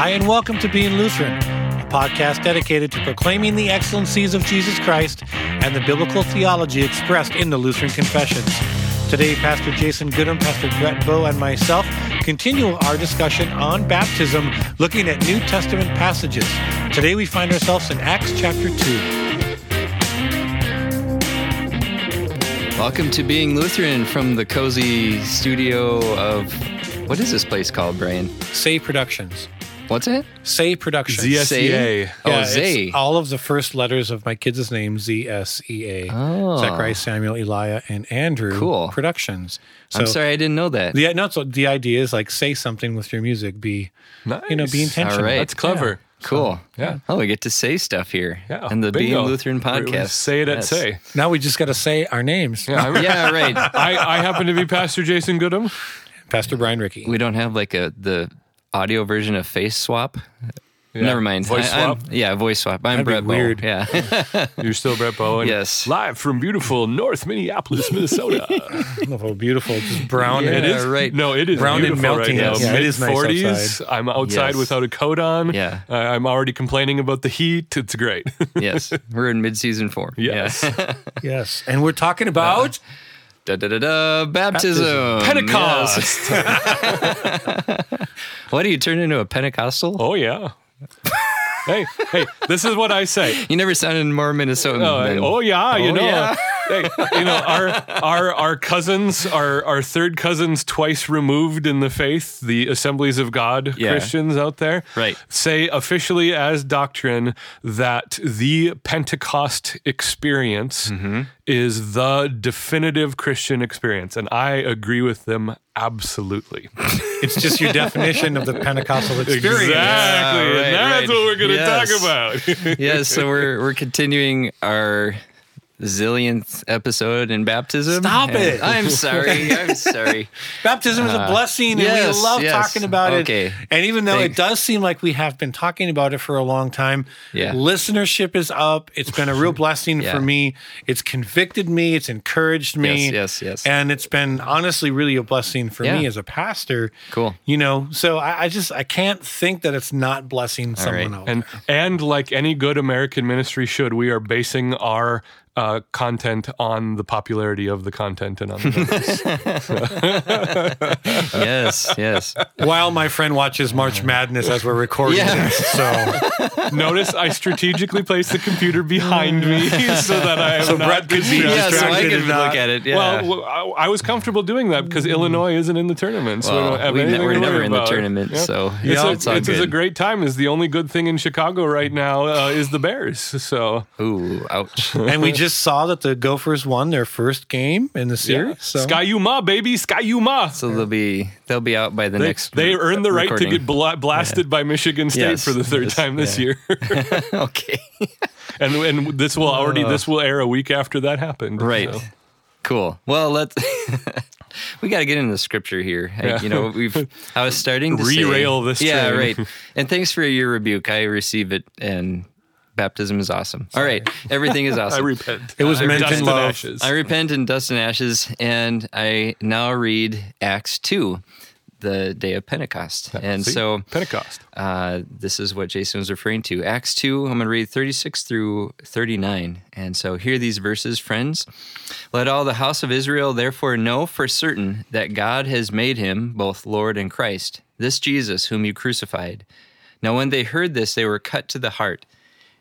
Hi, and welcome to Being Lutheran, a podcast dedicated to proclaiming the excellencies of Jesus Christ and the biblical theology expressed in the Lutheran Confessions. Today, Pastor Jason Goodham, Pastor Brett Bow, and myself continue our discussion on baptism, looking at New Testament passages. Today, we find ourselves in Acts chapter 2. Welcome to Being Lutheran from the cozy studio of what is this place called, Brian? Say Productions. What's it? Say Productions. ZSEA. Oh, Yeah, Zay. it's all of the first letters of my kids' names, Z S E A. Oh. Zachariah, Samuel, Eliah, and Andrew. Cool. Productions. So I'm sorry, I didn't know that. Yeah, no, so the idea is like say something with your music. Be Nice. you know, be intentional. All right. That's clever. Cool. Yeah. Oh, we get to say stuff here. Yeah. And the Being Lutheran We- we podcast. Say it at Yes. say. Now we just got to say our names. Yeah, Yeah, right. I, I happen to be Pastor Jason Goodham. Pastor Brian Ricky. we don't have like a the audio version of face swap. Yeah. Never mind. Voice I- I'm- swap. yeah, voice swap. I'm That'd Brett Bow. weird. Yeah. You're still Brett Bowen. Yes. Live from beautiful North Minneapolis, Minnesota. Oh, beautiful, just brown. Yeah. It is right. No, it is Brown and beautiful melting right now. out. Yeah, it is Mid-40s. outside. I'm outside Yes. without a coat on. Yeah. Uh, I'm already complaining about the heat. It's great. yes. We're in mid season four. Yes. Yeah. Yes, and we're talking about da, da, da, da, baptism. Pentecost. Yes. What do you turn into a Pentecostal? oh yeah. hey, hey, this is what I say. You never sounded more Minnesotan. Oh, than- oh yeah, you Oh, know, yeah. Hey, you know our our our cousins, our our third cousins, twice removed in the faith, the Assemblies of God Yeah. Christians out there, Right. say officially as doctrine that the Pentecost experience Mm-hmm. is the definitive Christian experience, and I agree with them absolutely. it's just your definition of the Pentecostal experience. Exactly, Yeah, right, that's right. what we're going to Yes. talk about. yes, so we're we're continuing our zillionth episode in baptism. Stop And it. I'm sorry. I'm sorry. Baptism is a uh, blessing, and yes, we love yes. talking about Okay. it. And even though Thanks. it does seem like we have been talking about it for a long time, Yeah. listenership is up. It's been a real blessing Yeah. for me. It's convicted me. It's encouraged me. Yes, yes, yes. And it's been honestly really a blessing for Yeah. me as a pastor. Cool. You know, so I, I just I can't think that it's not blessing someone right. else. And and like any good American ministry should, we are basing our uh, content on the popularity of the content and on the. Yes, yes. While my friend watches March Madness as we're recording Yeah. this, so Notice I strategically placed the computer behind me so that I am So not Brett could be distracted. Yeah, so I could not- look at it. Yeah. Well, I was comfortable doing that because Illinois isn't in the tournament, so we Well, don't have we ne- anything we're to never worry in the tournament, Yeah. so It's, Yeah, a, it's it's, it's a great time. Is the only good thing in Chicago right now uh, is the Bears. So Ooh, ouch. and we just saw that the Gophers won their first game in the series. yeah. So Sky Yuma, baby, Ski-U-Mah. So they'll be they'll be out by the They, next. they earned the right recording. to get bla- blasted by Michigan State Yes, for the third yes, time this yeah. year, okay. and and this will already this will air a week after that happened. Right. so. Cool. Well, let's. we got to get into the scripture here. I- Yeah. You know, we've. I was starting to say- Derail this Yeah, train. right. And thanks for your rebuke. I receive it, and baptism is awesome. All right, everything is awesome. I awesome. repent. It was I meant in dust and love. ashes. I repent in dust and ashes, and I now read Acts two, the day of Pentecost. And See? so Pentecost. uh, this is what Jason was referring to. Acts 2, I'm going to read 36 through 39. And so hear these verses, friends. Let all the house of Israel therefore know for certain that God has made him both Lord and Christ, this Jesus whom you crucified. Now, when they heard this, they were cut to the heart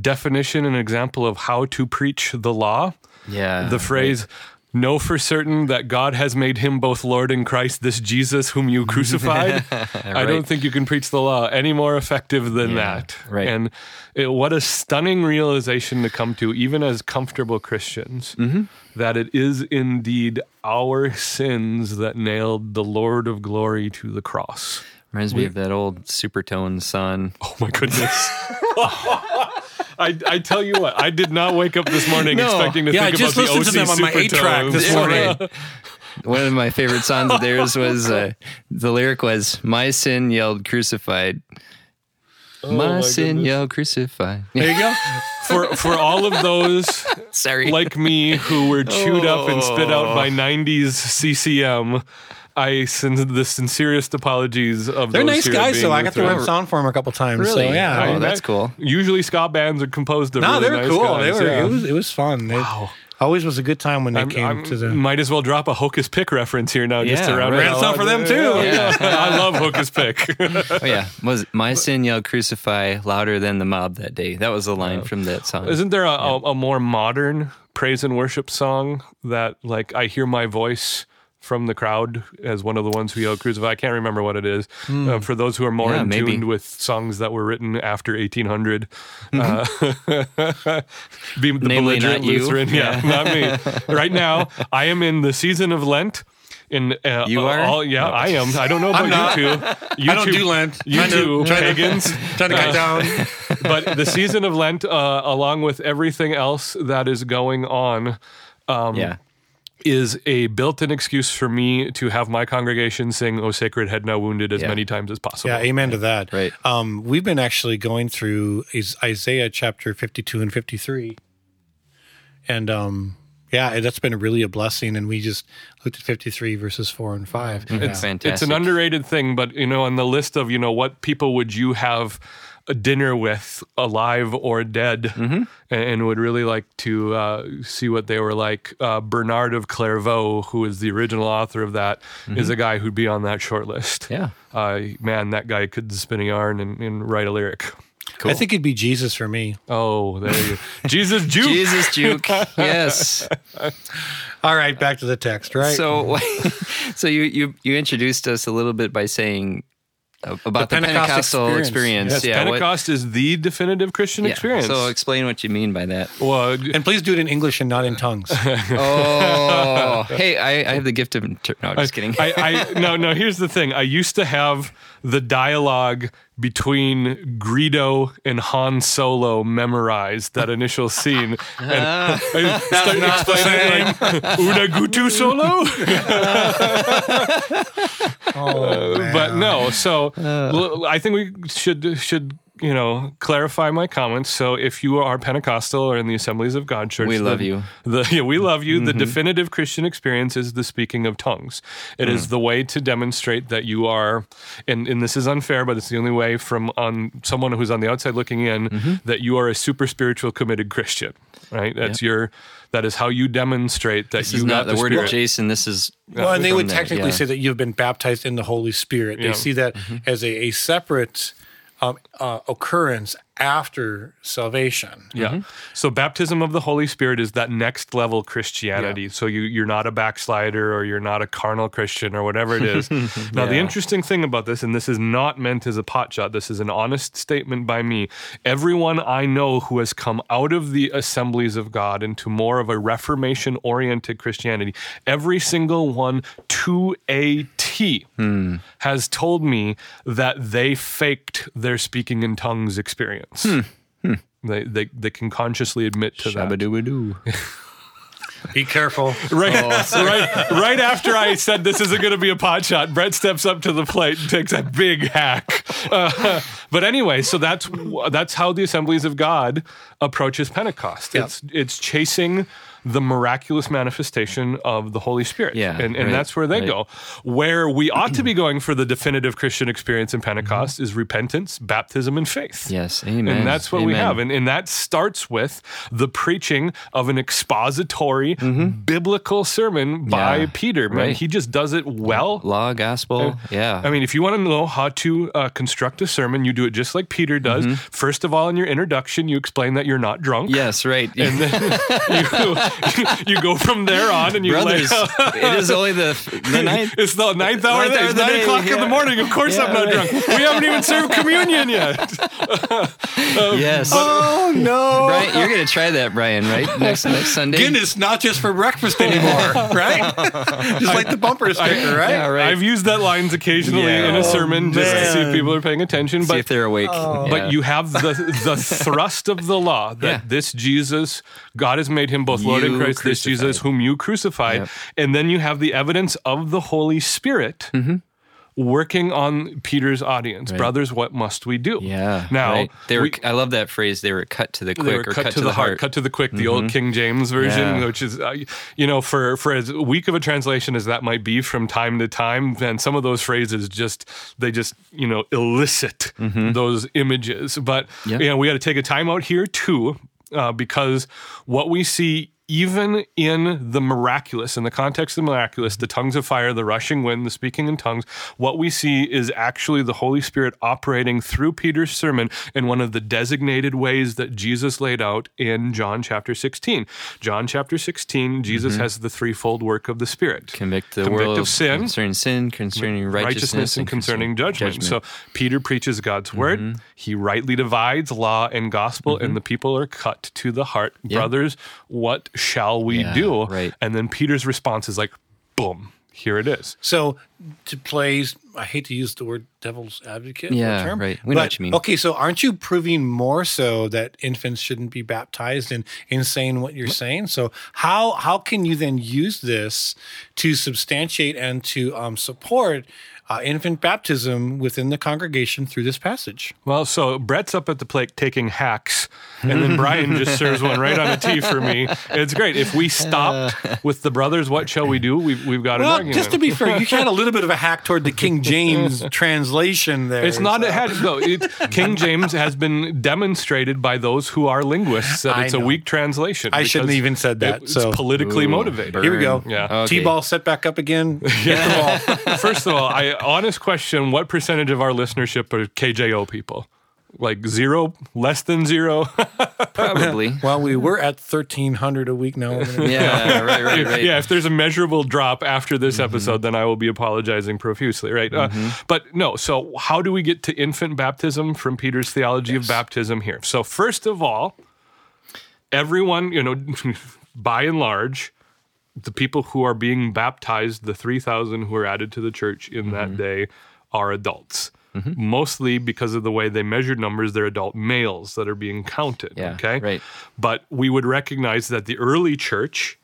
definition and example of how to preach the law? Yeah. the phrase know for certain that God has made him both Lord and Christ, this Jesus whom you crucified. I don't think you can preach the law any more effective than Yeah, that. right. And it, what a stunning realization to come to, even as comfortable Christians, Mm-hmm. that it is indeed our sins that nailed the Lord of glory to the cross. Reminds me of that old Supertone song. Oh my goodness. I, I tell you what, I did not wake up this morning No. expecting to Yeah, I think just about the listened to them on my Supertones. eight-track this morning. One of my favorite songs of theirs was uh, the lyric was "My sin yelled crucified." my, Oh my sin goodness. yelled crucified. There you go. For for all of those Sorry. like me who were chewed up and spit out Oh. by 90s CCM, I send the sincerest apologies of They're those nice guys, so I got to withdrawn. run sound for them a couple times. Really? So yeah. Oh, that's cool. Usually ska bands are composed of no, really they were nice cool. guys, they were. yeah. It was. It was fun. It Wow. always was a good time when they I'm- came I'm- to the. might as well drop a Hokus Pick reference here now just to round right. it Ran out. some for them, too. Yeah. I love Hokus Pick. Oh yeah, was my sin yelled crucify louder than the mob that day? That was the line from that song. Isn't there a, a, a more modern praise and worship song that like I hear my voice from the crowd as one of the ones who yell crucify? I can't remember what it is. Uh, for those who are more. Yeah, in maybe. tuned with songs that were written after 1800, Mm-hmm. uh, be the Namely, belligerent. Lutheran. Yeah, not me. Right now, I am in the season of Lent. In uh, You are? all, yeah, I am. I don't know about you two. You I don't two, do Lent. You Trying two to- pagans. Trying to cut down. but the season of Lent, uh, along with everything else that is going on, um, yeah, is a built-in excuse for me to have my congregation sing "O Sacred Head Now Wounded" as Yeah. many times as possible. Yeah, amen to that. Right. Um, we've been actually going through is Isaiah chapter 52 and 53. And um, yeah, that's been really a blessing. And we just looked at 53 verses 4 and 5. It's, Yeah. fantastic. it's an underrated thing, but you know, on the list of you know what people would you have a dinner with, alive or dead, Mm-hmm. and, and would really like to uh, see what they were like. Uh, Bernard of Clairvaux, who is the original author of that, is a guy who'd be on that short list. Mm-hmm. Yeah. uh, man, that guy could spin a yarn and, and write a lyric. Cool. I think it'd be Jesus for me. Oh, there you go. Jesus Juke. Jesus juke. yes. All right, back to the text, right? So, so you you you introduced us a little bit by saying about the, The Pentecostal experience. experience. Yes, yeah, Pentecost is the definitive Christian yeah. experience. So explain what you mean by that. well, and please do it in English and not in tongues. Oh, hey, I, I have the gift of inter- no, just kidding. I, I no no. Here's the thing. I used to have the dialogue between Greedo and Han Solo memorized. That initial scene. And ah. I start not the explaining like Una Gutu Solo. oh, uh, man. but no. So uh. l- I think we should should you know clarify my comments. So if you are Pentecostal or in the Assemblies of God Church, We love the- you. The yeah, we love you. The Mm-hmm. definitive Christian experience is the speaking of tongues. It Mm. is the way to demonstrate that you are, and and this is unfair, but it's the only way from on someone who's on the outside looking in Mm-hmm. that you are a super spiritual committed Christian. Right. That's your. That is how you demonstrate that this you is got not the, word Spirit. of Jason. This is Well, and they from would there, technically yeah. say that you've been baptized in the Holy Spirit. They Yeah. see that as a, a separate um, uh, occurrence after salvation. Yeah. Mm-hmm. So baptism of the Holy Spirit is that next level Christianity. So you you're not a backslider or you're not a carnal Christian or whatever it is. now the interesting thing about this, and this is not meant as a pot shot, this is an honest statement by me. Everyone I know who has come out of the assemblies of God into more of a Reformation oriented Christianity, every single one to a T Hmm. has told me that they faked their speaking in tongues experience. They, they they can consciously admit to that. Be careful. Right, right, right after I said this isn't going to be a pot shot, Brett steps up to the plate and takes a big hack. Uh, but anyway, so that's that's how the Assemblies of God approaches Pentecost. Yeah. It's it's chasing the miraculous manifestation of the Holy Spirit. Yeah, and, and right, that's where they right. go. Where we ought to be going for the definitive Christian experience in Pentecost is repentance, baptism, and faith. Yes, amen. And that's what we have. And, and that starts with the preaching of an expository biblical sermon by Mm-hmm. Yeah, Peter. Man, right. he just does it well. Law, gospel. yeah. I mean, if you want to know how to uh, construct a sermon, you do it just like Peter does. First of all, in your introduction, you explain that you're not drunk. yes, right. And then you, you go from there on and you Brothers, lay out. it is only the, the ninth. It's the ninth hour. Ninth hour It's of the nine day, o'clock in the morning. Of course, I'm not right. drunk. We haven't even served communion yet. Um, yes. Oh no! Brian, you're going to try that, Brian, right? Next next Sunday? Guinness not just for breakfast anymore, right? just like the bumper sticker, right? Yeah, right. I've used that lines occasionally Yeah. in a sermon oh, just to see if people are paying attention. See But if they're awake. Oh. But Yeah. you have the the thrust of the law that Yeah. this Jesus, God has made him both Lord Christ, this. Jesus whom you crucified. Yep. And then you have the evidence of the Holy Spirit Mm-hmm. working on Peter's audience. Brothers, what must we do? yeah. Now, right. they were, we- I love that phrase. They were cut to the quick or cut, to, the heart, cut to the quick. The old King James version, Mm-hmm. Yeah. which is, uh, you know, for for as weak of a translation as that might be from time to time, then some of those phrases just they just you know elicit those images. But Mm-hmm. Yeah. you know, we got to take a time out here too, uh, because what we see. Even in the miraculous, in the context of the miraculous, the tongues of fire, the rushing wind, the speaking in tongues, what we see is actually the Holy Spirit operating through Peter's sermon in one of the designated ways that Jesus laid out in John chapter 16. John chapter 16, Jesus mm-hmm. has the threefold work of the Spirit Convict the Convict world of sin, concerning sin, concerning righteousness, and concerning judgment. So Peter preaches God's word. Mm-hmm. He rightly divides law and gospel, and mm-hmm. the people are cut to the heart. Brothers, what shall we Yeah, do? right. And then Peter's response is like, boom, here it is. So to play, I hate to use the word devil's advocate. Yeah, term, right. We know what you mean. Okay, so aren't you proving more so that infants shouldn't be baptized in, in saying what you're saying? So how how can you then use this to substantiate and to um, support uh, infant baptism within the congregation through this passage? Well, so Brett's up at the plate taking hacks, and then Brian just serves one right on a tee for me. It's great. If we stopped with the brothers, what shall we do? We've, we've got an Well, argument. just to be fair, you had a little bit of a hack toward the King James translation there. It's not so- a hack, though. it, King James has been demonstrated by those who are linguists that I it's a weak translation. I shouldn't even said that, It's so- politically Ooh, motivated. Here we go. Yeah. Okay. T-ball set back up again. Get the ball. First of all, I honest question: What percentage of our listenership are KJO people? Like zero, less than zero. Probably. Well, we were at thirteen hundred a week now. yeah, right, right, right. yeah, if there's a measurable drop after this episode, then I will be apologizing profusely, right? Uh, but no, so how do we get to infant baptism from Peter's theology of baptism here? So, first of all, everyone, you know, by and large, the people who are being baptized, the 3,000 who are added to the church in that mm-hmm. day, are adults. Mm-hmm. Mostly because of the way they measured numbers, they're adult males that are being counted. Yeah, okay. right. But we would recognize that the early church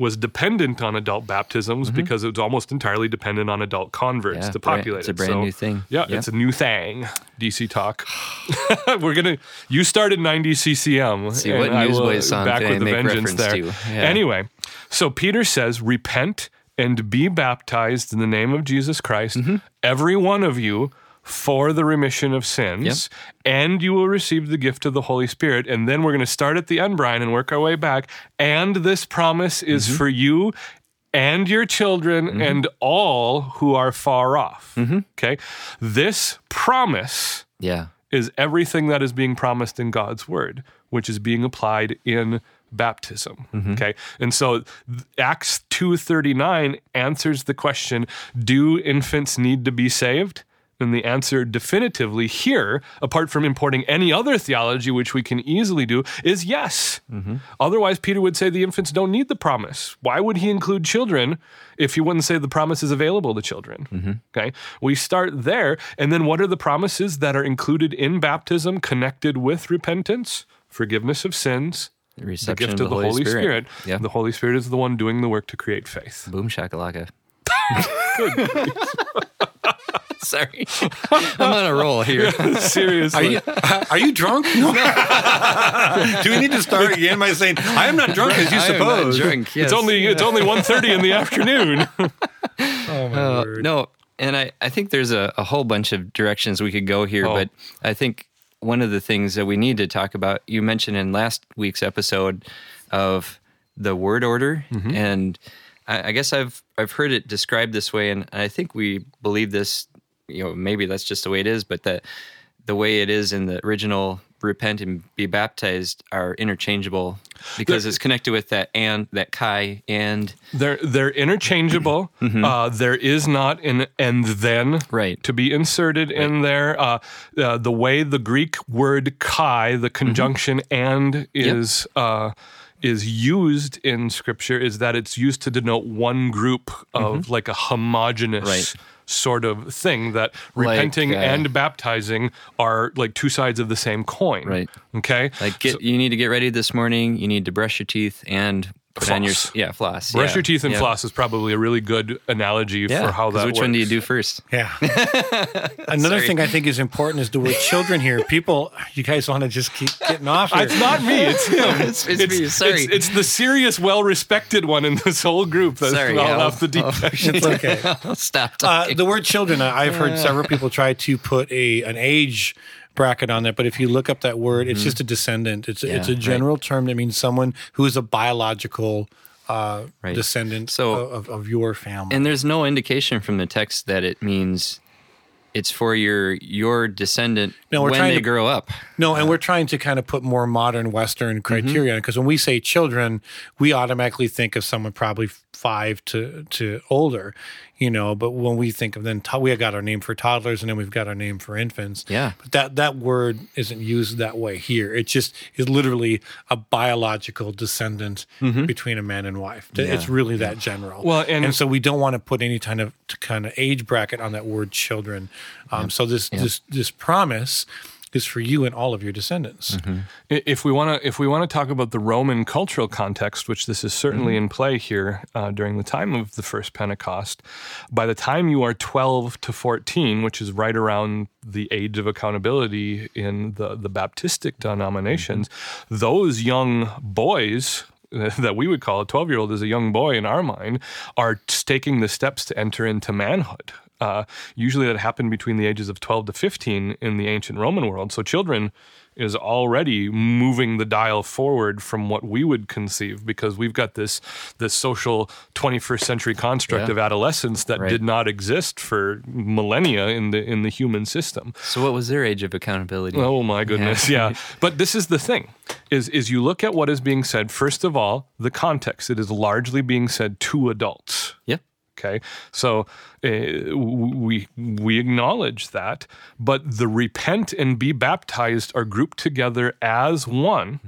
was dependent on adult baptisms because it was almost entirely dependent on adult converts Mm-hmm. Yeah, to populate it's a brand So, new thing. Yeah, Yeah. it's a new thing. DC talk. We're gonna. You started 90 CCM. See, what Newsboys song back can I with the make vengeance there. to? Yeah. Anyway, so Peter says, "Repent and be baptized in the name of Jesus Christ, Mm-hmm. every one of you." For the remission of sins, and you will receive the gift of the Holy Spirit. And then we're going to start at the end, Brian, and work our way back. And this promise is Mm-hmm. for you and your children and all who are far off. Mm-hmm. Okay. This promise Yeah. is everything that is being promised in God's word, which is being applied in baptism. Okay. And so Acts 2:39 answers the question, do infants need to be saved? And the answer definitively here, apart from importing any other theology, which we can easily do, is yes. Mm-hmm. Otherwise, Peter would say the infants don't need the promise. Why would he include children if he wouldn't say the promise is available to children? Mm-hmm. Okay. We start there. And then what are the promises that are included in baptism connected with repentance? Forgiveness of sins, the gift of the Holy, Spirit. Yeah. The Holy Spirit is the one doing the work to create faith. Boom shakalaka. Sorry. I'm on a roll here. Seriously. Are you, are you drunk? Do we need to start again by saying I am not drunk as you I suppose? drunk, yes. It's only it's only 1.30 in the afternoon. Oh my Uh, word. no, and I, I think there's a, a whole bunch of directions we could go here, Oh. but I think one of the things that we need to talk about, you mentioned in last week's episode of the word order, Mm-hmm. and I, I guess I've I've heard it described this way, and I think we believe this. You know, maybe that's just the way it is, but that the way it is in the original repent and be baptized are interchangeable because it's connected with that and that kai and They're they're interchangeable. Uh, there is not an and then Right. to be inserted in there. Uh, uh, the way the Greek word kai, the conjunction and is uh, is used in Scripture is that it's used to denote one group of like a homogenous. Right. Sort of thing that Like, repenting uh, and baptizing are like two sides of the same coin. Right. Okay. like get you need to get ready this morning you need to brush your teeth and put on your yeah floss Brush yeah. your teeth and Yeah. floss is probably a really good analogy yeah for how that works. which one do you do first Yeah. Another Sorry. thing I think is important is the word children here. People, you guys want to just keep getting off here. It's not me. It's him. It's- it's me, sorry. It's, it's the serious, well-respected one in this whole group that's Sorry, all Al. off the deep end. It's okay. I'll stop Uh, talking the word children, I- I've heard several people try to put a an age bracket on that, but if you look up that word, it's just a descendant. It's it's a Mm-hmm. Yeah, general term that means someone who is a biological uh, Right. descendant So- of, of your family. and there's no indication from the text that it means it's for your your descendant No, we're when trying they to- grow up No, and we're trying to kind of put more modern Western criteria because when we say children, we automatically think of someone probably five to to older, you know. But when we think of then, to- we got our name for toddlers, and then we've got our name for infants. Yeah. but that that word isn't used that way here. It just is literally a biological descendant between a man and wife. It's really that general. Well, and- so we don't want to put any kind of kind of age bracket on that word children. Um, So this this this promise is for you and all of your descendants. Mm-hmm. I- If we want to, if we want to talk about the Roman cultural context, which this is certainly mm-hmm. in play here uh, during the time of the first Pentecost, by the time you are twelve to fourteen, which is right around the age of accountability in the the Baptistic denominations, mm-hmm. those young boys. That we would call a 12 year old is a young boy in our mind, are taking the steps to enter into manhood. Uh, usually that happened between the ages of 12 to 15 in the ancient Roman world. So children is already moving the dial forward from what we would conceive because we've got this this social 21st century construct Yeah. of adolescence that Right. did not exist for millennia in the in the human system. so what was their age of accountability Oh my goodness, yeah. But this is the thing: is is you look at what is being said. First of all, the context. It is largely being said to adults. yep Okay, so uh, we we acknowledge that, but the repent and be baptized are grouped together as one,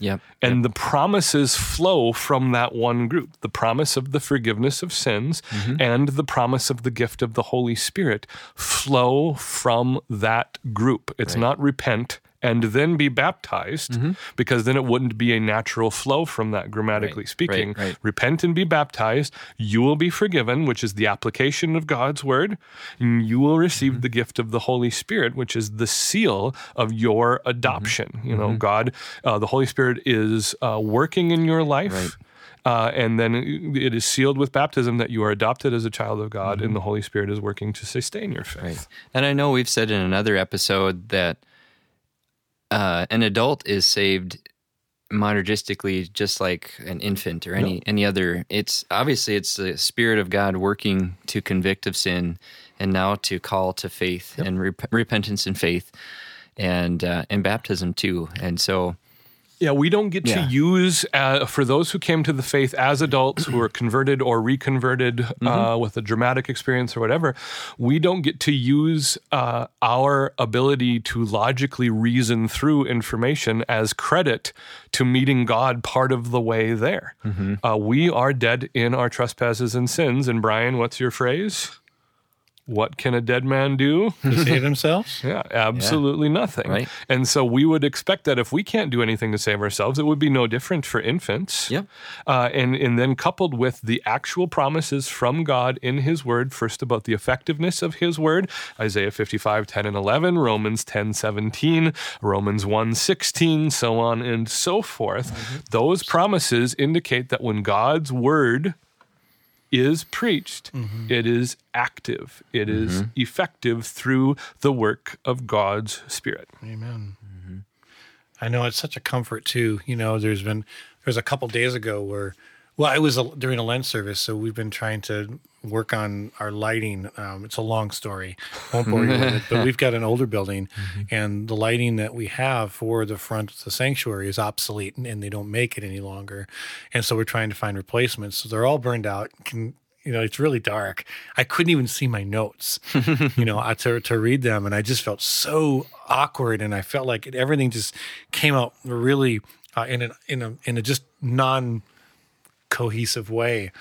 yep and the promises flow from that one group. The promise of the forgiveness of sins and the promise of the gift of the Holy Spirit flow from that group. It's not repent and then be baptized because then it wouldn't be a natural flow from that grammatically Right, speaking. right, right. Repent and be baptized, you will be forgiven, which is the application of God's word, and you will receive Mm-hmm. the gift of the Holy Spirit, which is the seal of your adoption. Mm-hmm. You know, God, uh, the Holy Spirit is uh, working in your life. Uh, and then it is sealed with baptism that you are adopted as a child of God, and the Holy Spirit is working to sustain your faith. Mm-hmm. Right. And I know we've said in another episode that uh, an adult is saved monergistically just like an infant or any any other. It's obviously it's the spirit of god working to convict of sin and now to call to faith and rep- repentance and faith and uh, and baptism too. And so Yeah, we don't get Yeah. to use uh, for those who came to the faith as adults who are converted or reconverted Mm-hmm. uh, with a dramatic experience or whatever. We don't get to use uh, our ability to logically reason through information as credit to meeting God part of the way there. Mm-hmm. Uh, we are dead in our trespasses and sins. And Brian, what's your phrase? What can a dead man do? To save themselves? Yeah, absolutely nothing. Right. And so we would expect that if we can't do anything to save ourselves, it would be no different for infants. Yep. Uh, and, and then coupled with the actual promises from God in His Word, first about the effectiveness of His Word, Isaiah 55, 10 and 11, Romans 10, 17, Romans 1, 16, so on and so forth. Those promises indicate that when God's Word is preached, mm-hmm. it is active, It is mm-hmm. effective through the work of God's Spirit. Amen. Mm-hmm. I know it's such a comfort too. You know, there's been there's a couple days ago where, well, it was a, during a Lent service, so we've been trying to work on our lighting. Um, it's a long story, won't bore you with it. But we've got an older building, and the lighting that we have for the front of the sanctuary is obsolete, and, and they don't make it any longer. And so we're trying to find replacements. So they're all burned out. Can you know, it's really dark. I couldn't even see my notes, you know, to, to read them. And I just felt so awkward. And I felt like it, everything just came out really uh, in, a, in, a, in a just non cohesive way.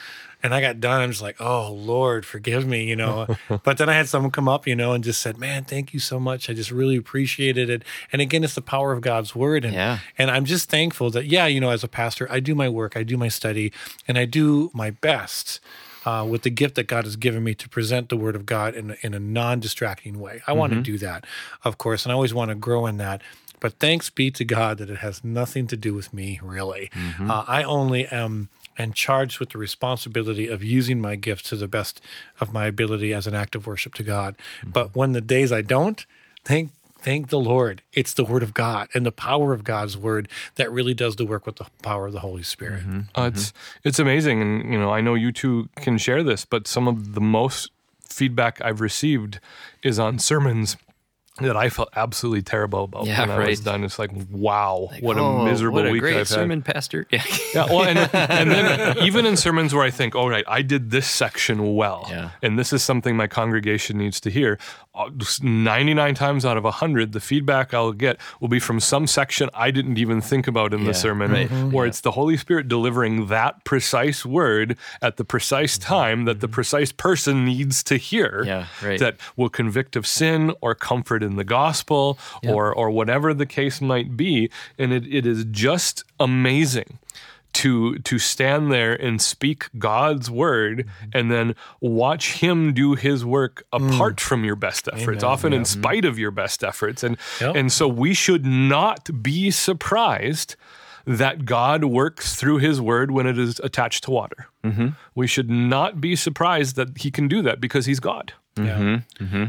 And I got done. I'm just like, oh, Lord, forgive me, you know. but then I had someone come up, you know, and just said, man, thank you so much. I just really appreciated it. And again, it's the power of God's word. And, Yeah. and I'm just thankful that, yeah, you know, as a pastor, I do my work, I do my study, and I do my best uh, with the gift that God has given me to present the Word of God in, a- in a non distracting way. I want to do that, of course, and I always want to grow in that. But thanks be to God that it has nothing to do with me, really. Uh, I only am and charged with the responsibility of using my gifts to the best of my ability as an act of worship to God. Mm-hmm. But when the days I don't, thank thank the Lord. It's the word of God and the power of God's word that really does the work with the power of the Holy Spirit. Mm-hmm. Uh, it's mm-hmm. it's amazing, and you know I know you two can share this, but some of the most feedback I've received is on sermons that I felt absolutely terrible about Yeah, when I was done. It's like, wow, what Oh, a miserable what a week great I've sermon, Pastor. Yeah. Yeah, well, and, and then even in sermons where I think, all right, I did this section well, Yeah. and this is something my congregation needs to hear. uh, 99 times out of 100, the feedback I'll get will be from some section I didn't even think about in Yeah, the sermon, right. where it's the Holy Spirit delivering that precise word at the precise time that the precise person needs to hear Yeah, right. that will convict of sin or comfort in the gospel or or whatever the case might be. And it, it is just amazing to to stand there and speak God's word mm-hmm. and then watch him do his work mm. apart from your best efforts, often in mm-hmm. spite of your best efforts. And Yep. and so we should not be surprised that God works through his word when it is attached to water. Mm-hmm. We should not be surprised that he can do that because he's God. Yeah.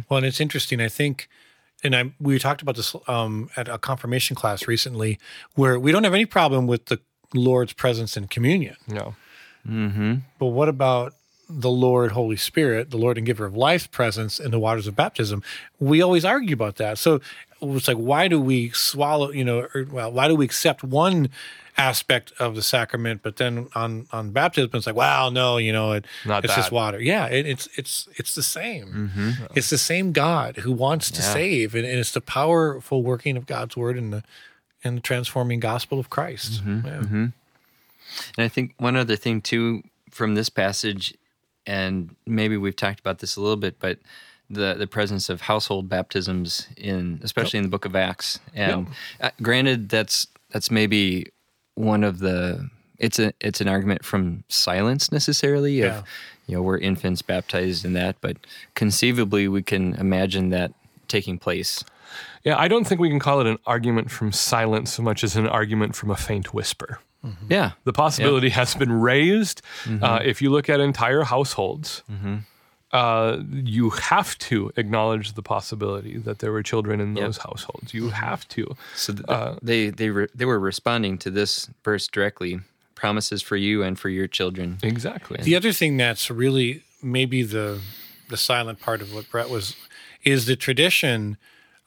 Well, and it's interesting. I think, and I we talked about this um, at a confirmation class recently, where we don't have any problem with the Lord's presence in communion. No. But what about the Lord, Holy Spirit, the Lord and Giver of Life's presence in the waters of baptism? We always argue about that. So it's like, why do we swallow? You know, or, well, why do we accept one? Aspect of the sacrament but then on on baptism it's like wow no you know it, Not it's just water. Yeah it, it's it's it's the same. Mm-hmm. It's the same god who wants to Yeah. save and, and it's the powerful working of god's word and the in the transforming gospel of christ. Mm-hmm. Yeah. Mm-hmm. And I think one other thing too from this passage, and maybe we've talked about this a little bit, but the the presence of household baptisms in, especially in the Book of Acts, and uh, granted, that's that's maybe one of the it's a it's an argument from silence necessarily of Yeah. you know we're infants baptized in that, but conceivably we can imagine that taking place. Yeah, I don't think we can call it an argument from silence so much as an argument from a faint whisper. Yeah, The possibility has been raised. Mm-hmm. Uh, if you look at entire households, uh, you have to acknowledge the possibility that there were children in those households. You have to. So th- Uh, they they re- they were responding to this verse directly. Promises for you and for your children. Exactly. The other thing that's really maybe the the silent part of what Brett was is the tradition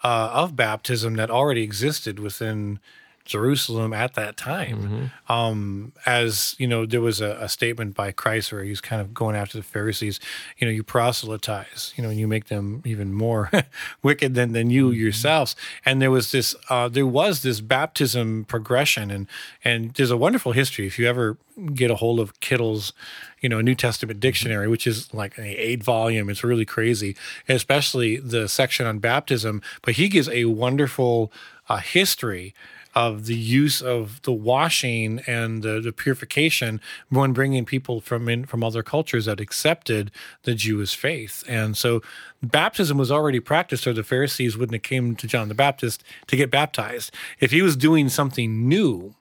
uh, of baptism that already existed within Jerusalem at that time. Um, as you know, there was a, a statement by Christ where he's kind of going after the Pharisees. You know, you proselytize. You know, and you make them even more wicked than than you yourselves. And there was this uh, there was this baptism progression, and and there's a wonderful history. If you ever get a hold of Kittel's, you know, New Testament dictionary, which is like an eight volume. It's really crazy, especially the section on baptism. But he gives a wonderful uh, history of the use of the washing and the, the purification when bringing people from in, from other cultures that accepted the Jewish faith. And so baptism was already practiced, or the Pharisees wouldn't have came to John the Baptist to get baptized. If he was doing something new,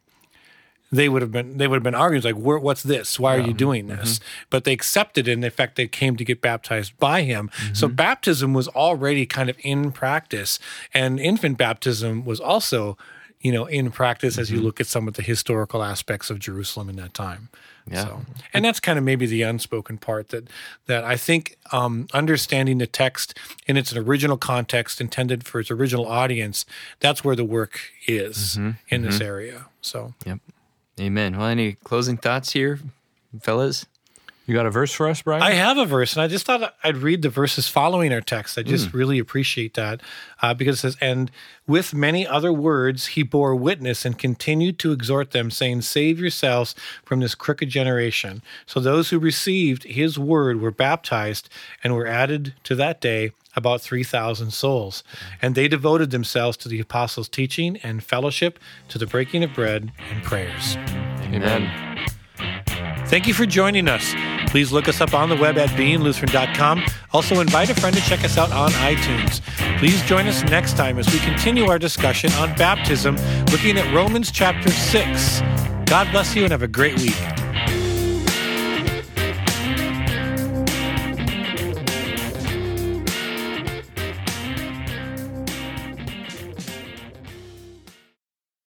they would have been they would have been arguing like what's this? Why are you doing mm-hmm. this? But they accepted it and in fact they came to get baptized by him. So mm-hmm. baptism was already kind of in practice and infant baptism was also you know, in practice as you mm-hmm. look at some of the historical aspects of Jerusalem in that time. Yeah. So, and that's kind of maybe the unspoken part that that I think um, understanding the text in its original context intended for its original audience, that's where the work is mm-hmm. in this mm-hmm. area. So Yep. Amen. Well, any closing thoughts here, fellas? You got a verse for us, Brian? I have a verse, and I just thought I'd read the verses following our text. I just really appreciate that uh, because it says, And with many other words, he bore witness and continued to exhort them, saying, Save yourselves from this crooked generation. So those who received his word were baptized and were added to that day about 3,000 souls. And they devoted themselves to the apostles' teaching and fellowship, to the breaking of bread and prayers. Amen. Thank you for joining us. Please look us up on the web at beinglutheran.com. Also, invite a friend to check us out on iTunes. Please join us next time as we continue our discussion on baptism, looking at Romans chapter 6. God bless you and have a great week.